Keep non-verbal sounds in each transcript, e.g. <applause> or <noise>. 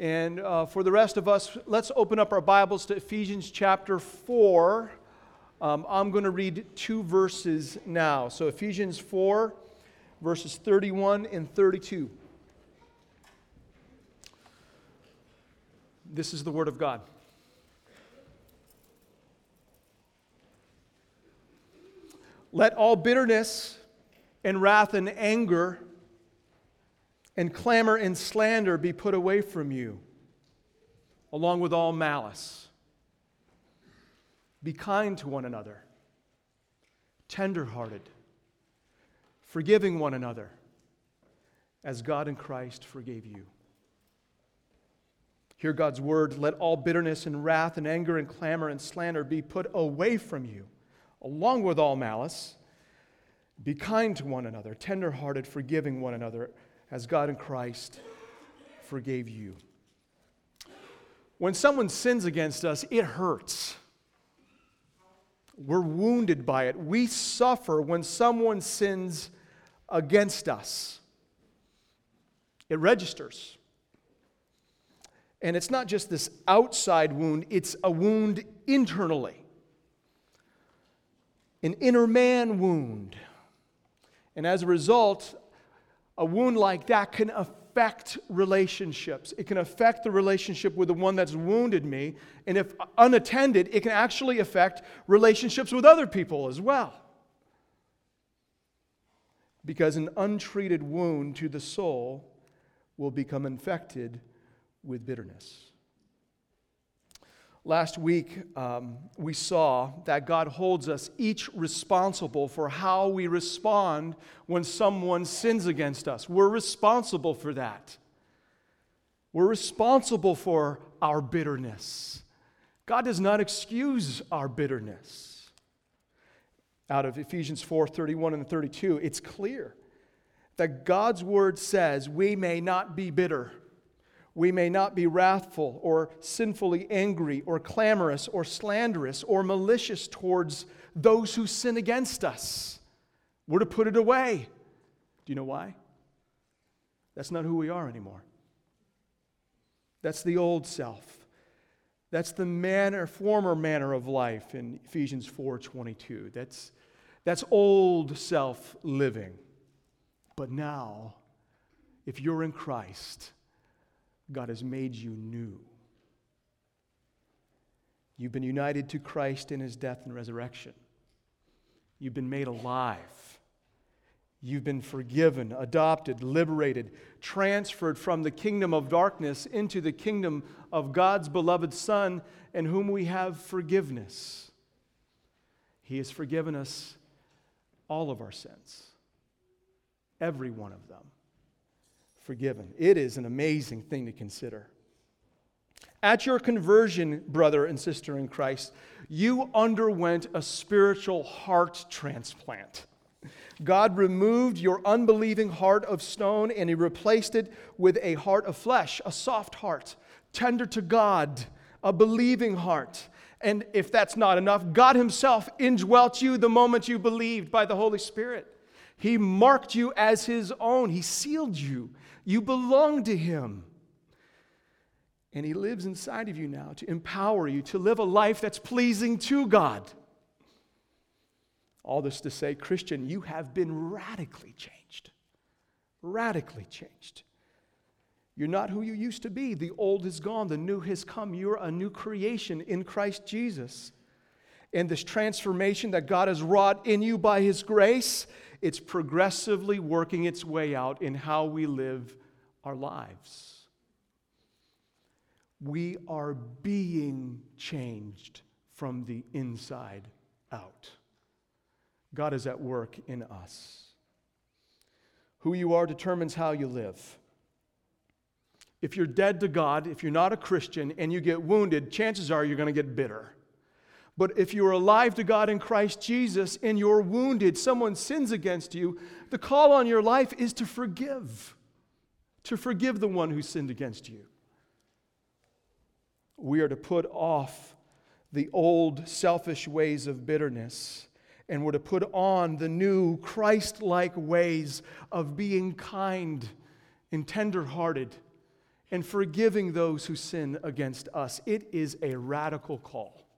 And uh, for the rest of us, let's open up our Bibles to Ephesians chapter 4. Um, I'm going to read two verses now. So, Ephesians 4, verses 31 and 32. This is the Word of God. Let all bitterness and wrath and anger and clamor and slander be put away from you, along with all malice. Be kind to one another, tenderhearted, forgiving one another, as God in Christ forgave you. Hear God's word. Let all bitterness and wrath and anger and clamor and slander be put away from you, along with all malice. Be kind to one another, tenderhearted, forgiving one another, as God in Christ forgave you. When someone sins against us, it hurts. We're wounded by it. We suffer when someone sins against us. It registers. And it's not just this outside wound, it's a wound internally, an inner man wound. And as a result, a wound like that can affect relationships. It can affect the relationship with the one that's wounded me. And if unattended, it can actually affect relationships with other people as well. Because an untreated wound to the soul will become infected with bitterness. Last week, um, we saw that God holds us each responsible for how we respond when someone sins against us. We're responsible for that. We're responsible for our bitterness. God does not excuse our bitterness. Out of Ephesians 4 31 and 32, it's clear that God's word says we may not be bitter we may not be wrathful or sinfully angry or clamorous or slanderous or malicious towards those who sin against us. We're to put it away. Do you know why? That's not who we are anymore. That's the old self. That's the manner, former manner of life in Ephesians 4:22. That's, that's old self living. But now, if you're in Christ, God has made you new. You've been united to Christ in his death and resurrection. You've been made alive. You've been forgiven, adopted, liberated, transferred from the kingdom of darkness into the kingdom of God's beloved Son, in whom we have forgiveness. He has forgiven us all of our sins, every one of them forgiven. It is an amazing thing to consider. At your conversion, brother and sister in Christ, you underwent a spiritual heart transplant. God removed your unbelieving heart of stone and He replaced it with a heart of flesh, a soft heart, tender to God, a believing heart. And if that's not enough, God Himself indwelt you the moment you believed by the Holy Spirit. He marked you as His own, He sealed you you belong to Him. And He lives inside of you now to empower you to live a life that's pleasing to God. All this to say, Christian, you have been radically changed. Radically changed. You're not who you used to be. The old is gone, the new has come. You're a new creation in Christ Jesus. And this transformation that God has wrought in you by His grace, it's progressively working its way out in how we live our lives. We are being changed from the inside out. God is at work in us. Who you are determines how you live. If you're dead to God, if you're not a Christian, and you get wounded, chances are you're going to get bitter. But if you're alive to God in Christ Jesus and you're wounded, someone sins against you, the call on your life is to forgive, to forgive the one who sinned against you. We are to put off the old selfish ways of bitterness and we're to put on the new Christ like ways of being kind and tender hearted and forgiving those who sin against us. It is a radical call.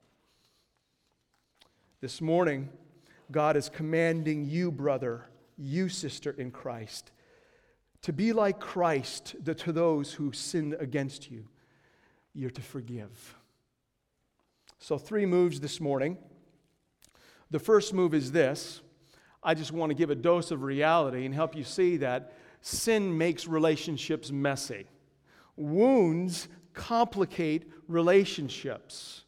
This morning, God is commanding you, brother, you, sister in Christ, to be like Christ to those who sin against you. You're to forgive. So, three moves this morning. The first move is this I just want to give a dose of reality and help you see that sin makes relationships messy. Wounds complicate relationships.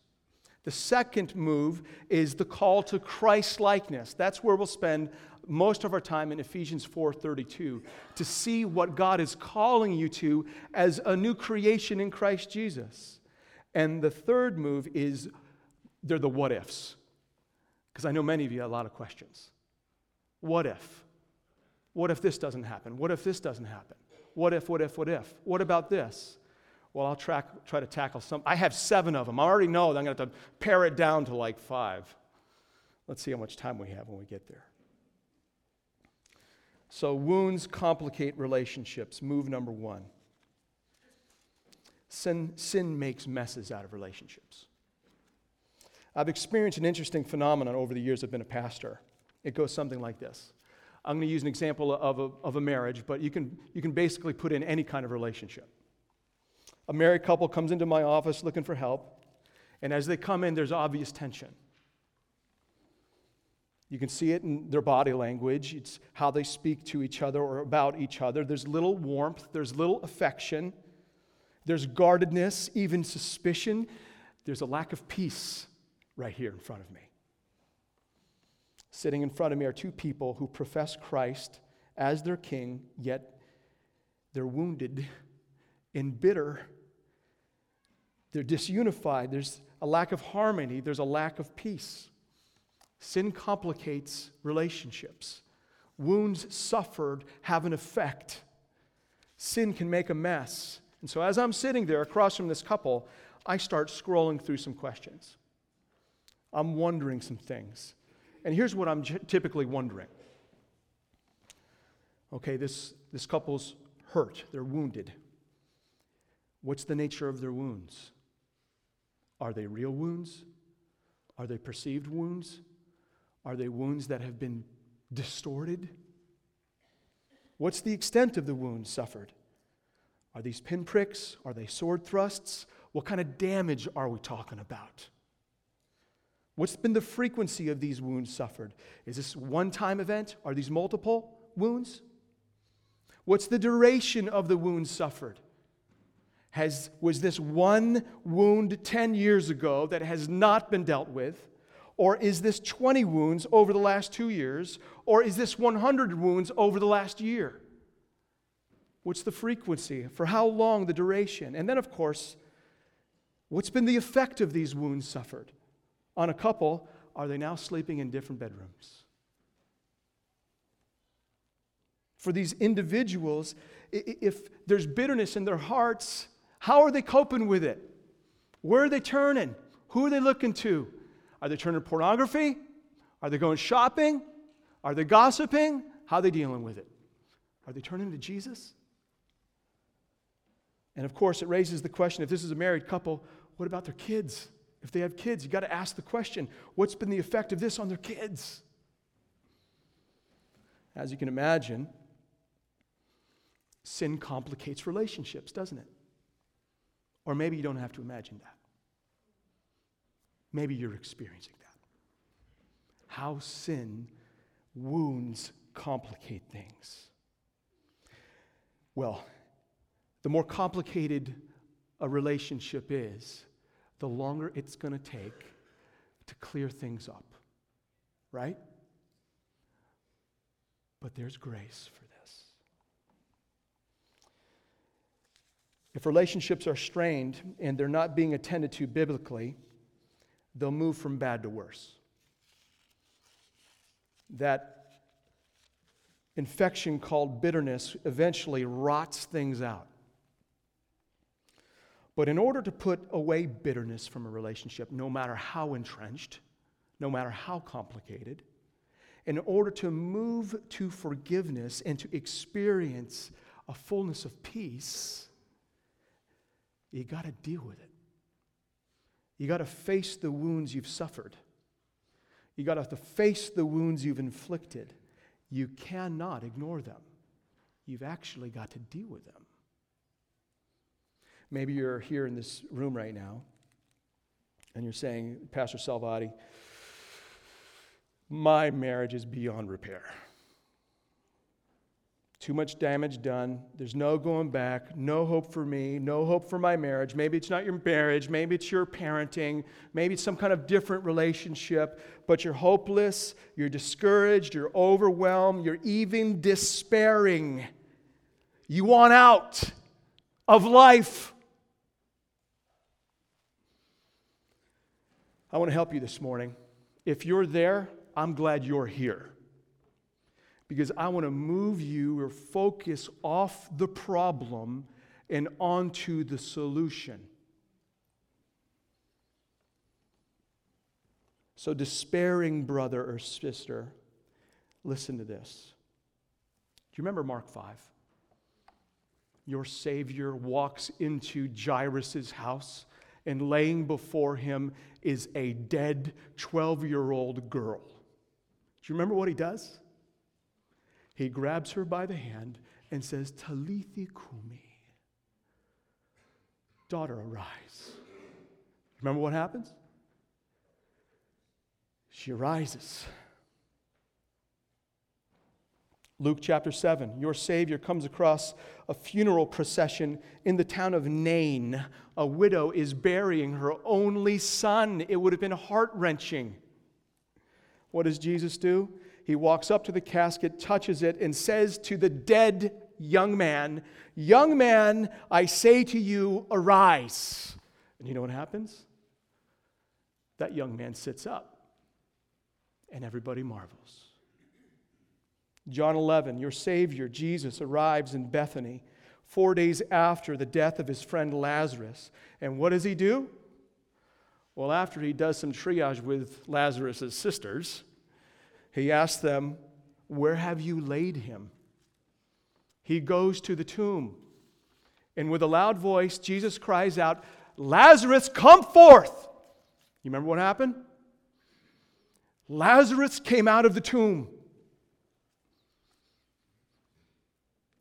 The second move is the call to Christ likeness. That's where we'll spend most of our time in Ephesians 4:32 to see what God is calling you to as a new creation in Christ Jesus. And the third move is they're the what ifs. Because I know many of you have a lot of questions. What if? What if this doesn't happen? What if this doesn't happen? What if, what if, what if? What about this? Well, I'll track, try to tackle some. I have seven of them. I already know that I'm going to have to pare it down to like five. Let's see how much time we have when we get there. So, wounds complicate relationships. Move number one. Sin, sin makes messes out of relationships. I've experienced an interesting phenomenon over the years I've been a pastor. It goes something like this. I'm going to use an example of a, of a marriage, but you can, you can basically put in any kind of relationship. A married couple comes into my office looking for help, and as they come in, there's obvious tension. You can see it in their body language. It's how they speak to each other or about each other. There's little warmth, there's little affection, there's guardedness, even suspicion. There's a lack of peace right here in front of me. Sitting in front of me are two people who profess Christ as their king, yet they're wounded and bitter. They're disunified. There's a lack of harmony, there's a lack of peace. Sin complicates relationships. Wounds suffered have an effect. Sin can make a mess. And so, as I'm sitting there across from this couple, I start scrolling through some questions. I'm wondering some things. And here's what I'm typically wondering. Okay, this, this couple's hurt, they're wounded. What's the nature of their wounds? Are they real wounds? Are they perceived wounds? Are they wounds that have been distorted? What's the extent of the wounds suffered? Are these pinpricks? Are they sword thrusts? What kind of damage are we talking about? What's been the frequency of these wounds suffered? Is this one time event? Are these multiple wounds? What's the duration of the wounds suffered? Has, was this one wound 10 years ago that has not been dealt with? Or is this 20 wounds over the last two years? Or is this 100 wounds over the last year? What's the frequency? For how long the duration? And then, of course, what's been the effect of these wounds suffered? On a couple, are they now sleeping in different bedrooms? For these individuals, if there's bitterness in their hearts, how are they coping with it? Where are they turning? Who are they looking to? Are they turning to pornography? Are they going shopping? Are they gossiping? How are they dealing with it? Are they turning to Jesus? And of course, it raises the question if this is a married couple, what about their kids? If they have kids, you got to ask the question what's been the effect of this on their kids? As you can imagine, sin complicates relationships, doesn't it? Or maybe you don't have to imagine that. Maybe you're experiencing that. How sin wounds complicate things. Well, the more complicated a relationship is, the longer it's going to take to clear things up. Right? But there's grace for this. If relationships are strained and they're not being attended to biblically, they'll move from bad to worse. That infection called bitterness eventually rots things out. But in order to put away bitterness from a relationship, no matter how entrenched, no matter how complicated, in order to move to forgiveness and to experience a fullness of peace, you got to deal with it. You got to face the wounds you've suffered. You got to face the wounds you've inflicted. You cannot ignore them. You've actually got to deal with them. Maybe you're here in this room right now and you're saying, Pastor Salvati, my marriage is beyond repair. Too much damage done. There's no going back. No hope for me. No hope for my marriage. Maybe it's not your marriage. Maybe it's your parenting. Maybe it's some kind of different relationship. But you're hopeless. You're discouraged. You're overwhelmed. You're even despairing. You want out of life. I want to help you this morning. If you're there, I'm glad you're here because I want to move you or focus off the problem and onto the solution. So, despairing brother or sister, listen to this. Do you remember Mark 5? Your Savior walks into Jairus' house, and laying before him is a dead 12 year old girl. Do you remember what he does? He grabs her by the hand and says, Talitha kumi, Daughter, arise. Remember what happens? She arises. Luke chapter 7, your Savior comes across a funeral procession in the town of Nain. A widow is burying her only son. It would have been heart wrenching. What does Jesus do? He walks up to the casket, touches it, and says to the dead young man, Young man, I say to you, arise. And you know what happens? That young man sits up, and everybody marvels. John 11, your Savior, Jesus, arrives in Bethany four days after the death of his friend Lazarus. And what does he do? Well, after he does some triage with Lazarus' sisters, he asks them, Where have you laid him? He goes to the tomb. And with a loud voice, Jesus cries out, Lazarus, come forth! You remember what happened? Lazarus came out of the tomb.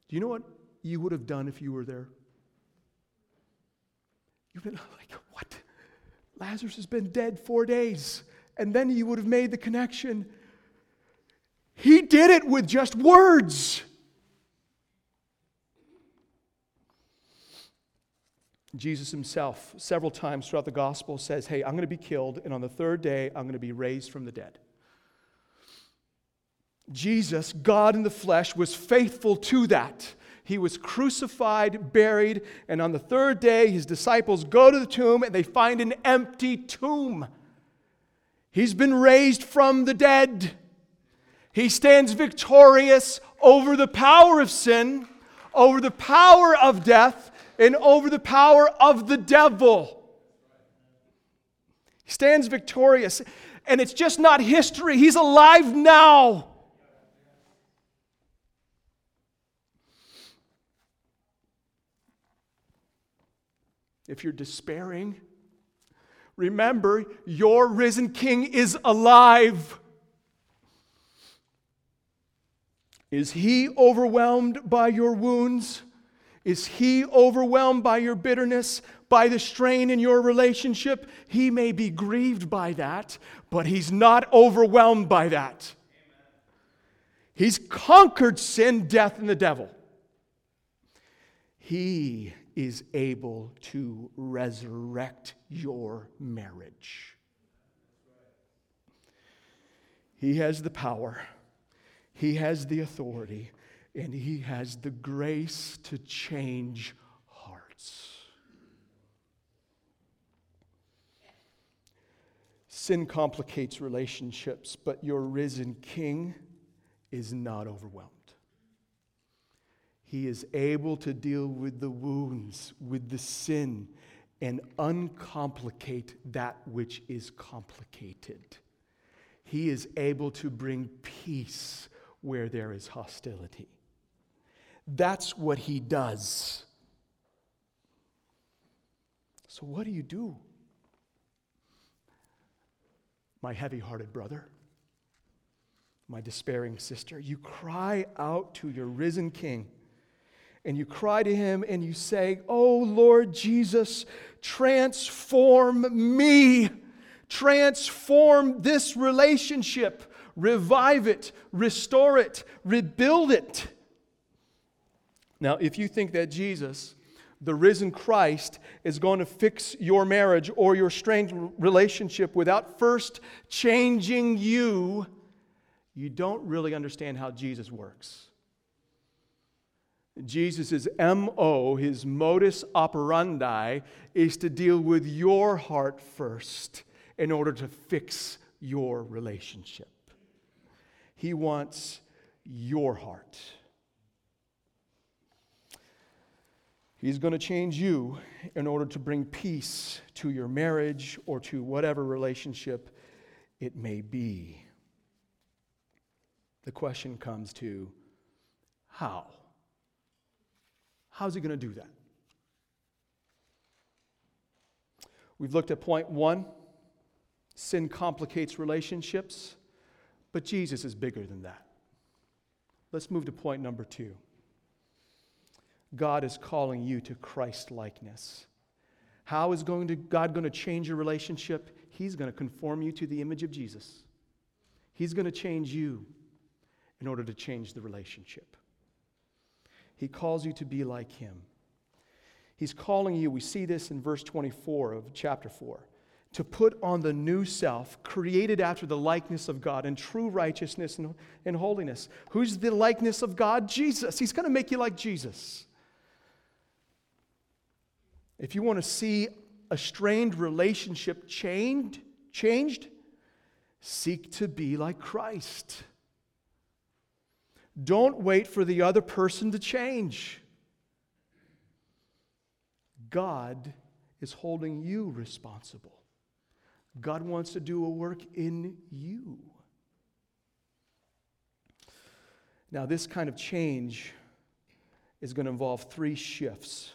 Do you know what you would have done if you were there? You've been <laughs> like, what? Lazarus has been dead four days. And then you would have made the connection he did it with just words. Jesus himself, several times throughout the gospel, says, Hey, I'm going to be killed, and on the third day, I'm going to be raised from the dead. Jesus, God in the flesh, was faithful to that. He was crucified, buried, and on the third day, his disciples go to the tomb and they find an empty tomb. He's been raised from the dead. He stands victorious over the power of sin, over the power of death, and over the power of the devil. He stands victorious. And it's just not history, he's alive now. If you're despairing, remember your risen king is alive. Is he overwhelmed by your wounds? Is he overwhelmed by your bitterness, by the strain in your relationship? He may be grieved by that, but he's not overwhelmed by that. He's conquered sin, death, and the devil. He is able to resurrect your marriage. He has the power. He has the authority and He has the grace to change hearts. Sin complicates relationships, but your risen King is not overwhelmed. He is able to deal with the wounds, with the sin, and uncomplicate that which is complicated. He is able to bring peace where there is hostility. That's what he does. So, what do you do? My heavy hearted brother, my despairing sister, you cry out to your risen King and you cry to him and you say, Oh Lord Jesus, transform me, transform this relationship, revive it, restore it, rebuild it. Now, if you think that Jesus, the risen Christ, is going to fix your marriage or your strained relationship without first changing you, you don't really understand how Jesus works. Jesus' MO, his modus operandi, is to deal with your heart first in order to fix your relationship. He wants your heart. He's going to change you in order to bring peace to your marriage or to whatever relationship it may be. The question comes to how? How's he going to do that? We've looked at point one sin complicates relationships, but Jesus is bigger than that. Let's move to point number two. God is calling you to Christ likeness. How is going to, God going to change your relationship? He's going to conform you to the image of Jesus. He's going to change you in order to change the relationship. He calls you to be like him. He's calling you, we see this in verse 24 of chapter 4, to put on the new self, created after the likeness of God in true righteousness and, and holiness. Who's the likeness of God? Jesus. He's going to make you like Jesus. If you want to see a strained relationship changed, changed, seek to be like Christ. Don't wait for the other person to change. God is holding you responsible. God wants to do a work in you. Now, this kind of change is going to involve three shifts.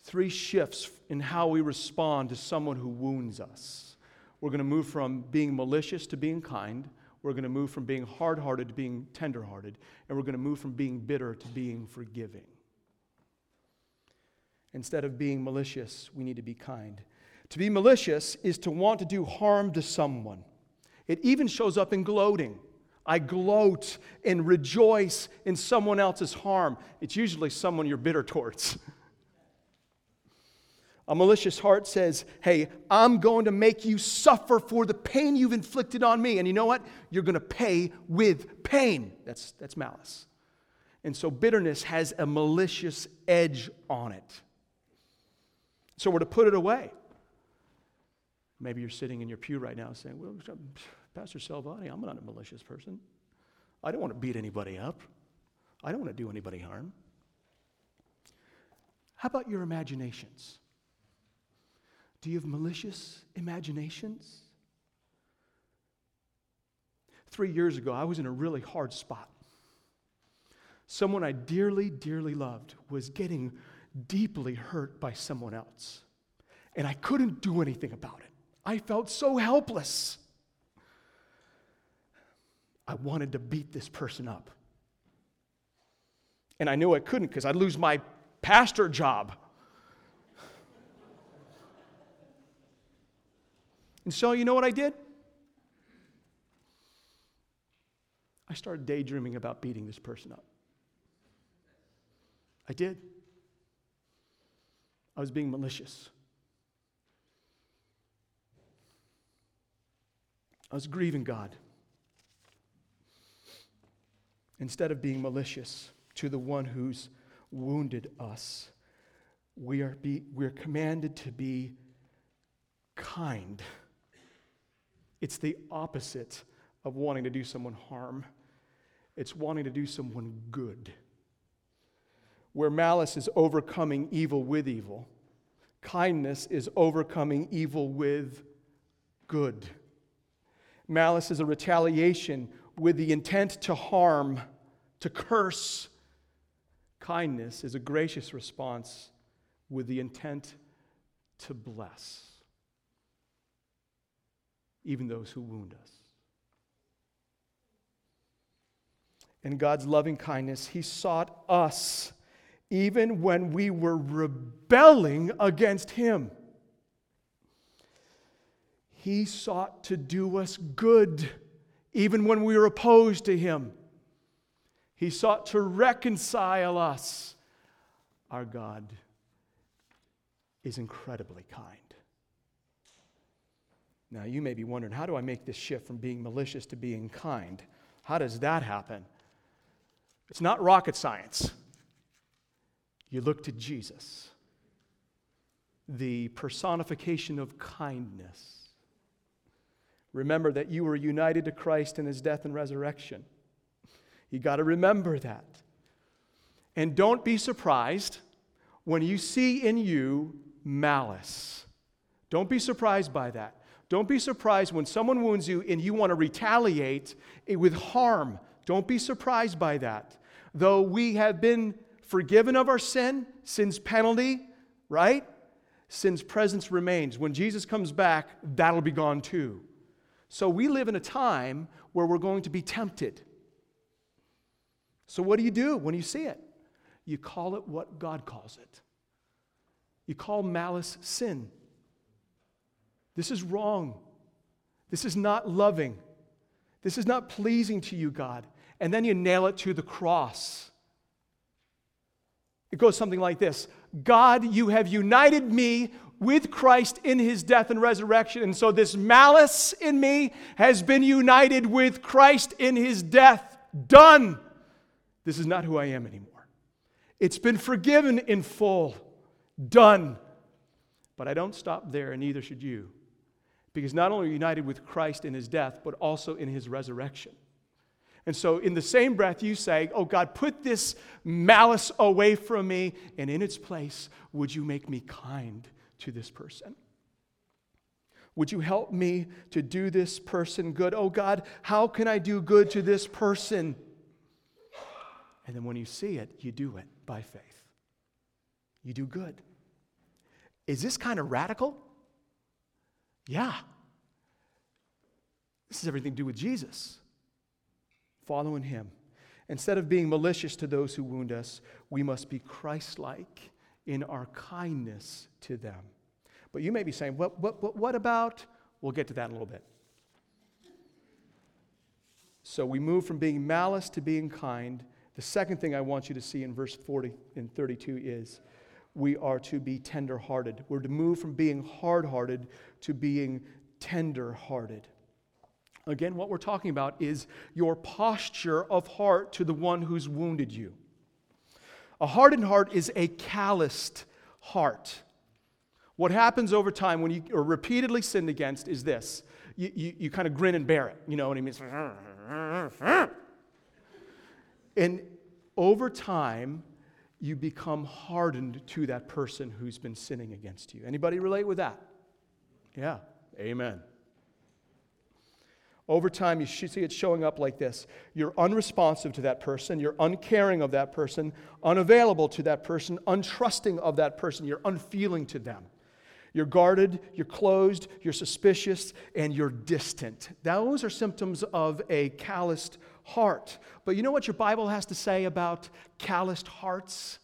Three shifts in how we respond to someone who wounds us. We're going to move from being malicious to being kind. We're going to move from being hard hearted to being tender hearted, and we're going to move from being bitter to being forgiving. Instead of being malicious, we need to be kind. To be malicious is to want to do harm to someone. It even shows up in gloating. I gloat and rejoice in someone else's harm. It's usually someone you're bitter towards. <laughs> A malicious heart says, Hey, I'm going to make you suffer for the pain you've inflicted on me. And you know what? You're going to pay with pain. That's, that's malice. And so bitterness has a malicious edge on it. So we're to put it away. Maybe you're sitting in your pew right now saying, Well, uh, Pastor Salvati, I'm not a malicious person. I don't want to beat anybody up, I don't want to do anybody harm. How about your imaginations? Do you have malicious imaginations? Three years ago, I was in a really hard spot. Someone I dearly, dearly loved was getting deeply hurt by someone else. And I couldn't do anything about it. I felt so helpless. I wanted to beat this person up. And I knew I couldn't because I'd lose my pastor job. And so, you know what I did? I started daydreaming about beating this person up. I did. I was being malicious. I was grieving God. Instead of being malicious to the one who's wounded us, we are, be, we're commanded to be kind. It's the opposite of wanting to do someone harm, it's wanting to do someone good. Where malice is overcoming evil with evil, kindness is overcoming evil with good. Malice is a retaliation with the intent to harm, to curse. Kindness is a gracious response with the intent to bless even those who wound us. In God's loving kindness, He sought us even when we were rebelling against Him. He sought to do us good even when we were opposed to Him. He sought to reconcile us. Our God is incredibly kind. Now, you may be wondering, how do I make this shift from being malicious to being kind? How does that happen? It's not rocket science. You look to Jesus, the personification of kindness. Remember that you were united to Christ in his death and resurrection. You got to remember that. And don't be surprised when you see in you malice. Don't be surprised by that. Don't be surprised when someone wounds you and you want to retaliate with harm. Don't be surprised by that. Though we have been forgiven of our sin, sin's penalty, right? Sin's presence remains. When Jesus comes back, that'll be gone too. So we live in a time where we're going to be tempted. So what do you do when you see it? You call it what God calls it. You call malice sin. This is wrong. This is not loving. This is not pleasing to you, God. And then you nail it to the cross. It goes something like this God, you have united me with Christ in his death and resurrection. And so this malice in me has been united with Christ in his death. Done. This is not who I am anymore. It's been forgiven in full. Done. But I don't stop there, and neither should you. Because not only are united with Christ in his death, but also in his resurrection. And so, in the same breath, you say, Oh God, put this malice away from me, and in its place, would you make me kind to this person? Would you help me to do this person good? Oh God, how can I do good to this person? And then when you see it, you do it by faith. You do good. Is this kind of radical? Yeah. This has everything to do with Jesus, following him. Instead of being malicious to those who wound us, we must be Christ like in our kindness to them. But you may be saying, what, what, what, about? We'll get to that in a little bit. So we move from being malice to being kind. The second thing I want you to see in verse 40 and 32 is we are to be tender hearted. We're to move from being hard hearted to being tender hearted. Again, what we're talking about is your posture of heart to the one who's wounded you. A hardened heart is a calloused heart. What happens over time when you are repeatedly sinned against is this you, you, you kind of grin and bear it. You know what I mean? <laughs> And over time, you become hardened to that person who's been sinning against you. Anybody relate with that? Yeah. Amen. Over time, you see it showing up like this. You're unresponsive to that person. You're uncaring of that person, unavailable to that person, untrusting of that person. You're unfeeling to them. You're guarded, you're closed, you're suspicious, and you're distant. Those are symptoms of a calloused heart. But you know what your Bible has to say about calloused hearts?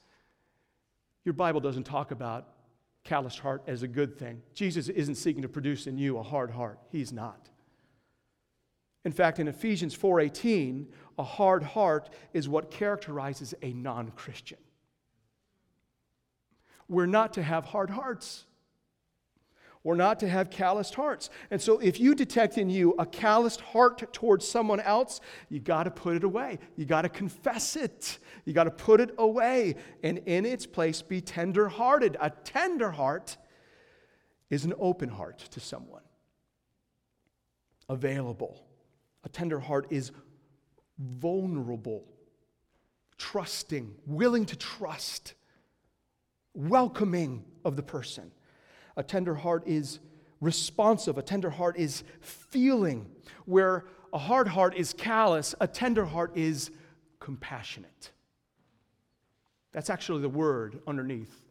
Your Bible doesn't talk about calloused heart as a good thing. Jesus isn't seeking to produce in you a hard heart. He's not. In fact, in Ephesians 4:18, a hard heart is what characterizes a non-Christian. We're not to have hard hearts. We're not to have calloused hearts. And so, if you detect in you a calloused heart towards someone else, you got to put it away. You got to confess it. You got to put it away. And in its place, be tender hearted. A tender heart is an open heart to someone, available. A tender heart is vulnerable, trusting, willing to trust, welcoming of the person. A tender heart is responsive. A tender heart is feeling. Where a hard heart is callous, a tender heart is compassionate. That's actually the word underneath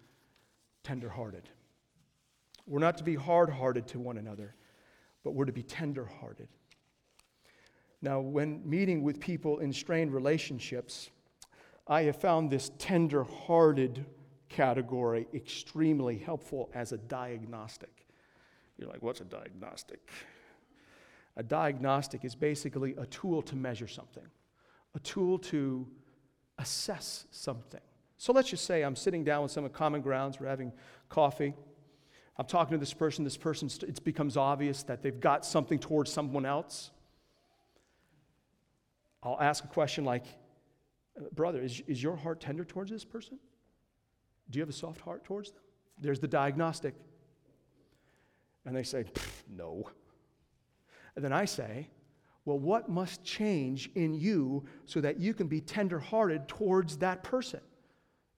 tender hearted. We're not to be hard hearted to one another, but we're to be tender hearted. Now, when meeting with people in strained relationships, I have found this tender hearted category extremely helpful as a diagnostic. You're like, what's a diagnostic? A diagnostic is basically a tool to measure something, a tool to assess something. So let's just say I'm sitting down with some of Common Grounds, we're having coffee. I'm talking to this person, this person, it becomes obvious that they've got something towards someone else. I'll ask a question like, uh, Brother, is, is your heart tender towards this person? Do you have a soft heart towards them? There's the diagnostic. And they say, No. And then I say, Well, what must change in you so that you can be tenderhearted towards that person?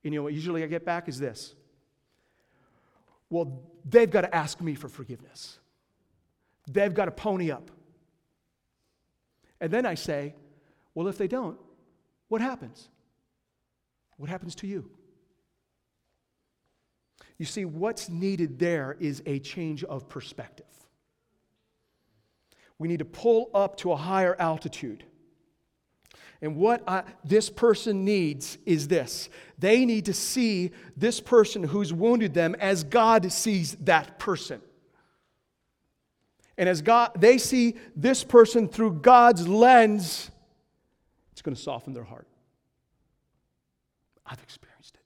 And you know what usually I get back is this Well, they've got to ask me for forgiveness, they've got to pony up. And then I say, Well, if they don't, what happens? What happens to you? You see, what's needed there is a change of perspective. We need to pull up to a higher altitude. And what I, this person needs is this they need to see this person who's wounded them as God sees that person. And as God, they see this person through God's lens, it's going to soften their heart. I've experienced it.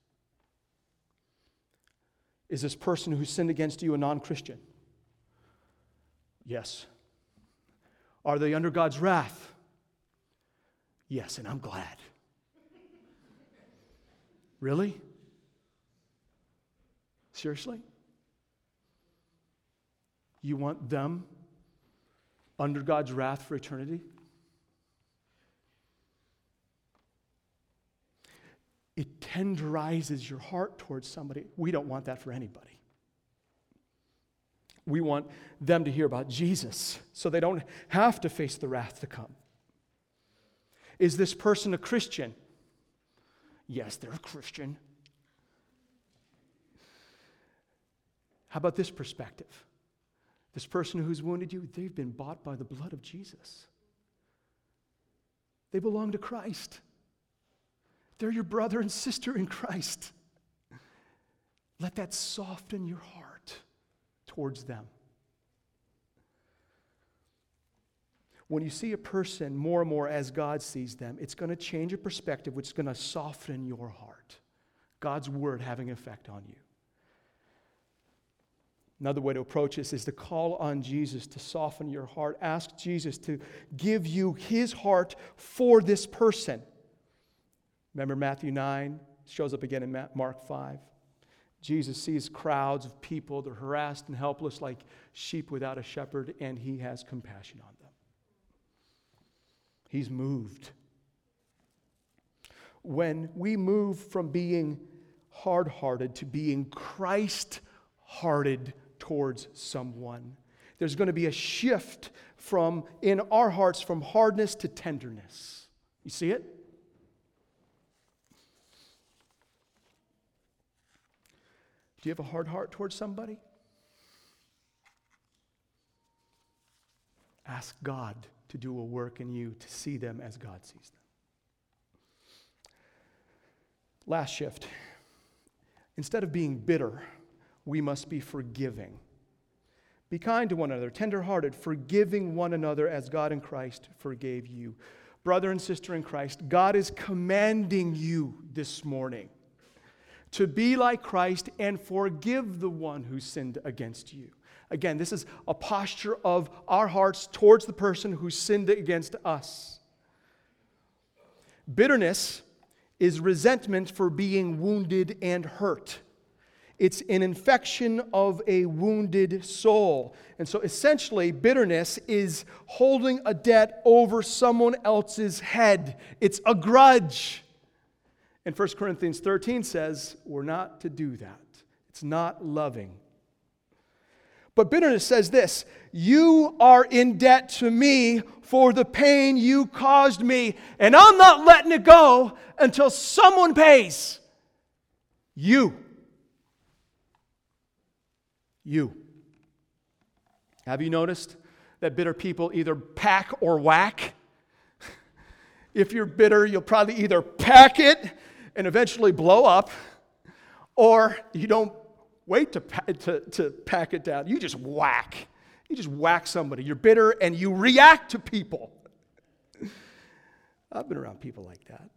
Is this person who sinned against you a non Christian? Yes. Are they under God's wrath? Yes, and I'm glad. Really? Seriously? You want them under God's wrath for eternity? It tenderizes your heart towards somebody. We don't want that for anybody. We want them to hear about Jesus so they don't have to face the wrath to come. Is this person a Christian? Yes, they're a Christian. How about this perspective? This person who's wounded you, they've been bought by the blood of Jesus. They belong to Christ. They're your brother and sister in Christ. Let that soften your heart towards them. When you see a person more and more as God sees them, it's going to change your perspective, which is going to soften your heart. God's word having effect on you. Another way to approach this is to call on Jesus to soften your heart. Ask Jesus to give you his heart for this person. Remember Matthew 9? Shows up again in Mark 5. Jesus sees crowds of people, they're harassed and helpless like sheep without a shepherd, and he has compassion on them. He's moved. When we move from being hard hearted to being Christ hearted towards someone, there's going to be a shift from in our hearts from hardness to tenderness. You see it? Do you have a hard heart towards somebody? Ask God to do a work in you to see them as God sees them. Last shift. Instead of being bitter, we must be forgiving. Be kind to one another, tenderhearted, forgiving one another as God in Christ forgave you. Brother and sister in Christ, God is commanding you this morning to be like Christ and forgive the one who sinned against you. Again, this is a posture of our hearts towards the person who sinned against us. Bitterness is resentment for being wounded and hurt. It's an infection of a wounded soul. And so essentially, bitterness is holding a debt over someone else's head. It's a grudge. And 1 Corinthians 13 says we're not to do that. It's not loving. But bitterness says this You are in debt to me for the pain you caused me, and I'm not letting it go until someone pays. You. You. Have you noticed that bitter people either pack or whack? <laughs> If you're bitter, you'll probably either pack it and eventually blow up, or you don't wait to, to, to pack it down. You just whack. You just whack somebody. You're bitter and you react to people. I've been around people like that.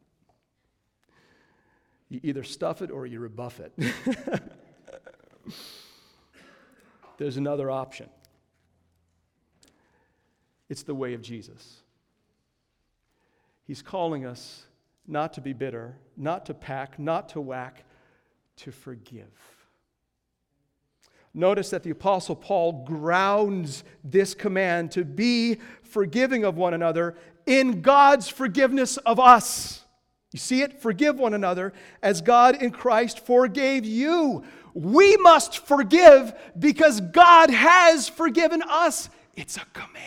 You either stuff it or you rebuff it. <laughs> There's another option it's the way of Jesus. He's calling us not to be bitter, not to pack, not to whack, to forgive. Notice that the Apostle Paul grounds this command to be forgiving of one another in God's forgiveness of us. You see it? Forgive one another as God in Christ forgave you. We must forgive because God has forgiven us. It's a command,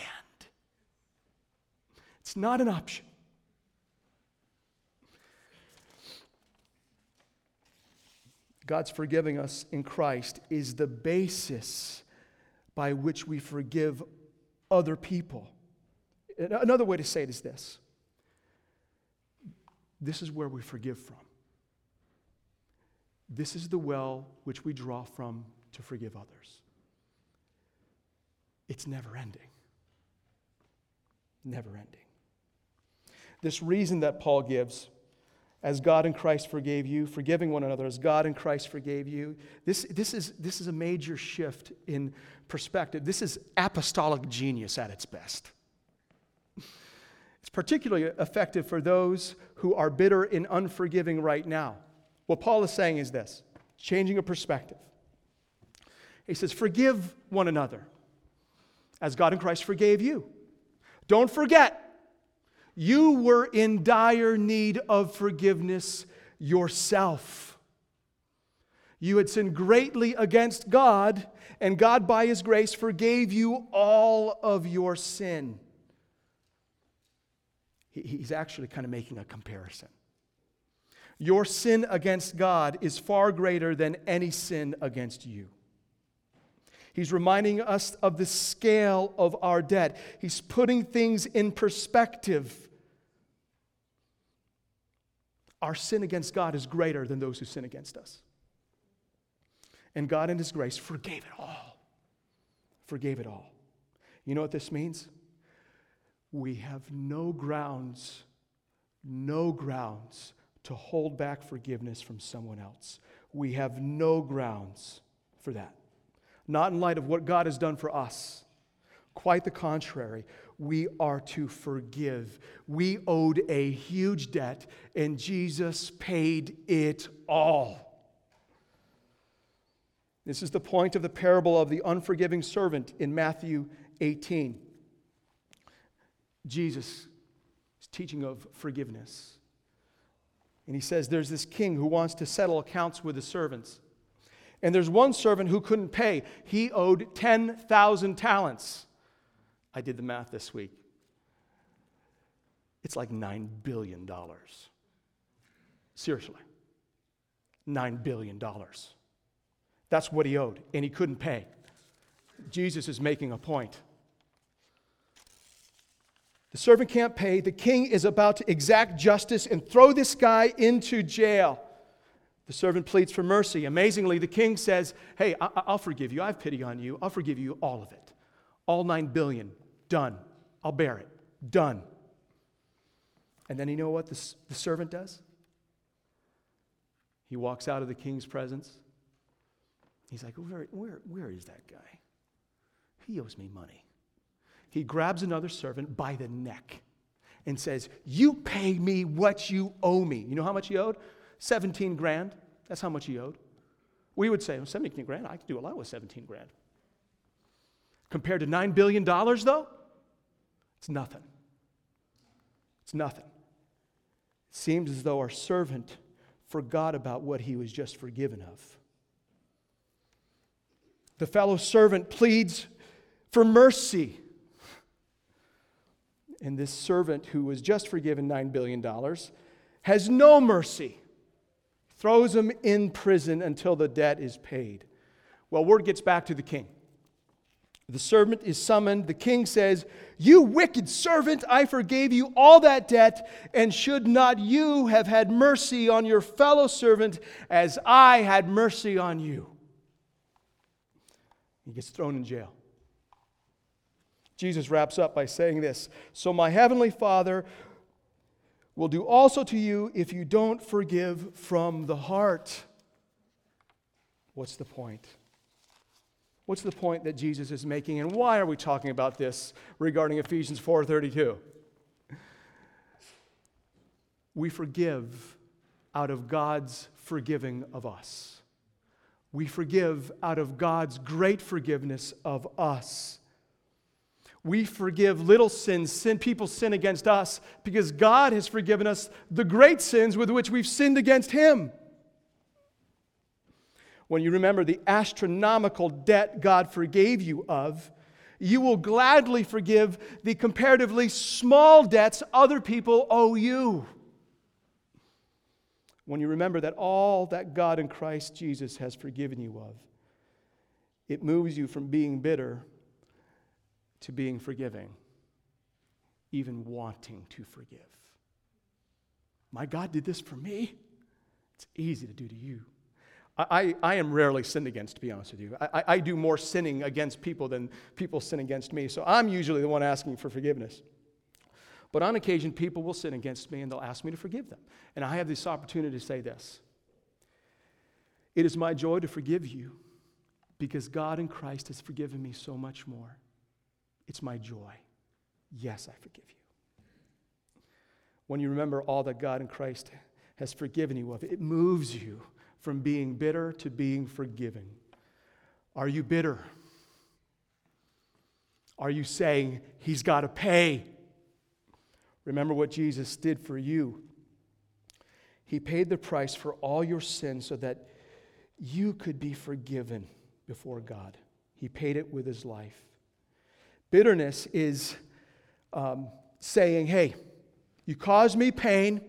it's not an option. God's forgiving us in Christ is the basis by which we forgive other people. Another way to say it is this this is where we forgive from. This is the well which we draw from to forgive others. It's never ending. Never ending. This reason that Paul gives as God in Christ forgave you, forgiving one another as God in Christ forgave you. This, this, is, this is a major shift in perspective. This is apostolic genius at its best. It's particularly effective for those who are bitter and unforgiving right now. What Paul is saying is this changing a perspective. He says, Forgive one another as God in Christ forgave you. Don't forget you were in dire need of forgiveness yourself. You had sinned greatly against God, and God, by His grace, forgave you all of your sin. He's actually kind of making a comparison. Your sin against God is far greater than any sin against you. He's reminding us of the scale of our debt. He's putting things in perspective. Our sin against God is greater than those who sin against us. And God, in His grace, forgave it all. Forgave it all. You know what this means? We have no grounds, no grounds to hold back forgiveness from someone else. We have no grounds for that. Not in light of what God has done for us. Quite the contrary we are to forgive. We owed a huge debt, and Jesus paid it all. This is the point of the parable of the unforgiving servant in Matthew 18. Jesus is teaching of forgiveness. And he says there's this king who wants to settle accounts with his servants. And there's one servant who couldn't pay. He owed 10,000 talents. I did the math this week. It's like $9 billion. Seriously. $9 billion. That's what he owed, and he couldn't pay. Jesus is making a point. The servant can't pay. The king is about to exact justice and throw this guy into jail. The servant pleads for mercy. Amazingly, the king says, Hey, I- will forgive you. I have pity on you. I'll forgive you all of it. All nine billion. Done. I'll bear it. Done. And then you know what the, the servant does? He walks out of the king's presence. He's like, where, where, where is that guy? He owes me money. He grabs another servant by the neck and says, You pay me what you owe me. You know how much he owed? 17 grand. That's how much he owed. We would say, well, 17 grand, I can do a lot with 17 grand. Compared to $9 billion, though, it's nothing. It's nothing. It seems as though our servant forgot about what he was just forgiven of. The fellow servant pleads for mercy. And this servant who was just forgiven $9 billion has no mercy, throws him in prison until the debt is paid. Well, word gets back to the king. The servant is summoned. The king says, You wicked servant, I forgave you all that debt, and should not you have had mercy on your fellow servant as I had mercy on you? He gets thrown in jail. Jesus wraps up by saying this So my heavenly Father will do also to you if you don't forgive from the heart. What's the point? What's the point that Jesus is making and why are we talking about this regarding Ephesians 4:32? We forgive out of God's forgiving of us. We forgive out of God's great forgiveness of us. We forgive little sins, sin people sin against us because God has forgiven us the great sins with which we've sinned against him when you remember the astronomical debt God forgave you of, you will gladly forgive the comparatively small debts other people owe you. When you remember that all that God in Christ Jesus has forgiven you of, it moves you from being bitter to being forgiving, even wanting to forgive. My God did this for me. It's easy to do to you. I, I am rarely sinned against, to be honest with you. I, I do more sinning against people than people sin against me. So I'm usually the one asking for forgiveness. But on occasion, people will sin against me and they'll ask me to forgive them. And I have this opportunity to say this It is my joy to forgive you because God in Christ has forgiven me so much more. It's my joy. Yes, I forgive you. When you remember all that God in Christ has forgiven you of, it moves you from being bitter to being forgiving. Are you bitter? Are you saying, He's got to pay? Remember what Jesus did for you. He paid the price for all your sins so that you could be forgiven before God. He paid it with his life. Bitterness is um, saying, Hey, you caused me pain.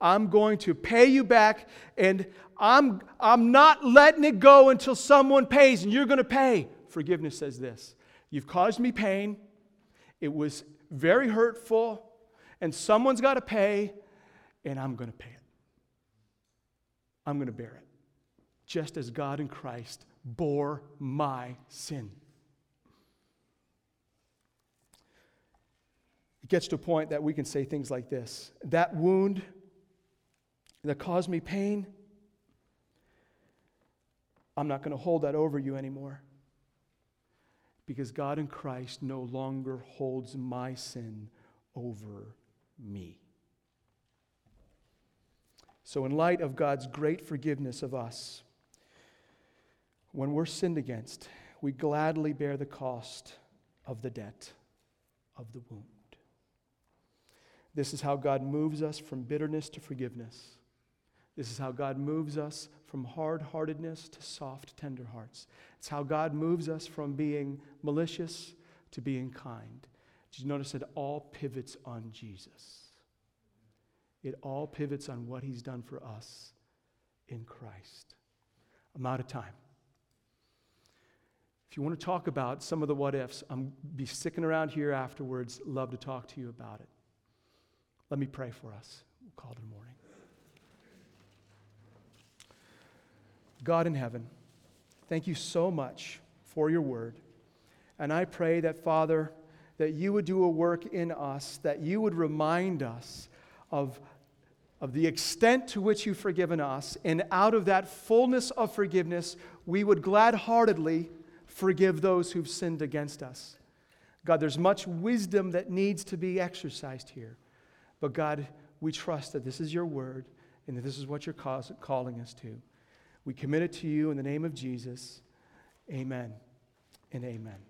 I'm going to pay you back, and I'm, I'm not letting it go until someone pays, and you're going to pay. Forgiveness says this You've caused me pain. It was very hurtful, and someone's got to pay, and I'm going to pay it. I'm going to bear it, just as God in Christ bore my sin. Gets to a point that we can say things like this That wound that caused me pain, I'm not going to hold that over you anymore. Because God in Christ no longer holds my sin over me. So, in light of God's great forgiveness of us, when we're sinned against, we gladly bear the cost of the debt of the wound. This is how God moves us from bitterness to forgiveness. This is how God moves us from hard heartedness to soft, tender hearts. It's how God moves us from being malicious to being kind. Did you notice it all pivots on Jesus? It all pivots on what he's done for us in Christ. I'm out of time. If you want to talk about some of the what ifs, I'm be sticking around here afterwards. Love to talk to you about it. Let me pray for us. We'll call it a morning. God in heaven, thank you so much for your word. And I pray that, Father, that you would do a work in us, that you would remind us of, of the extent to which you've forgiven us, and out of that fullness of forgiveness, we would glad heartedly forgive those who've sinned against us. God, there's much wisdom that needs to be exercised here. But God, we trust that this is your word and that this is what you're calling us to. We commit it to you in the name of Jesus. Amen and amen.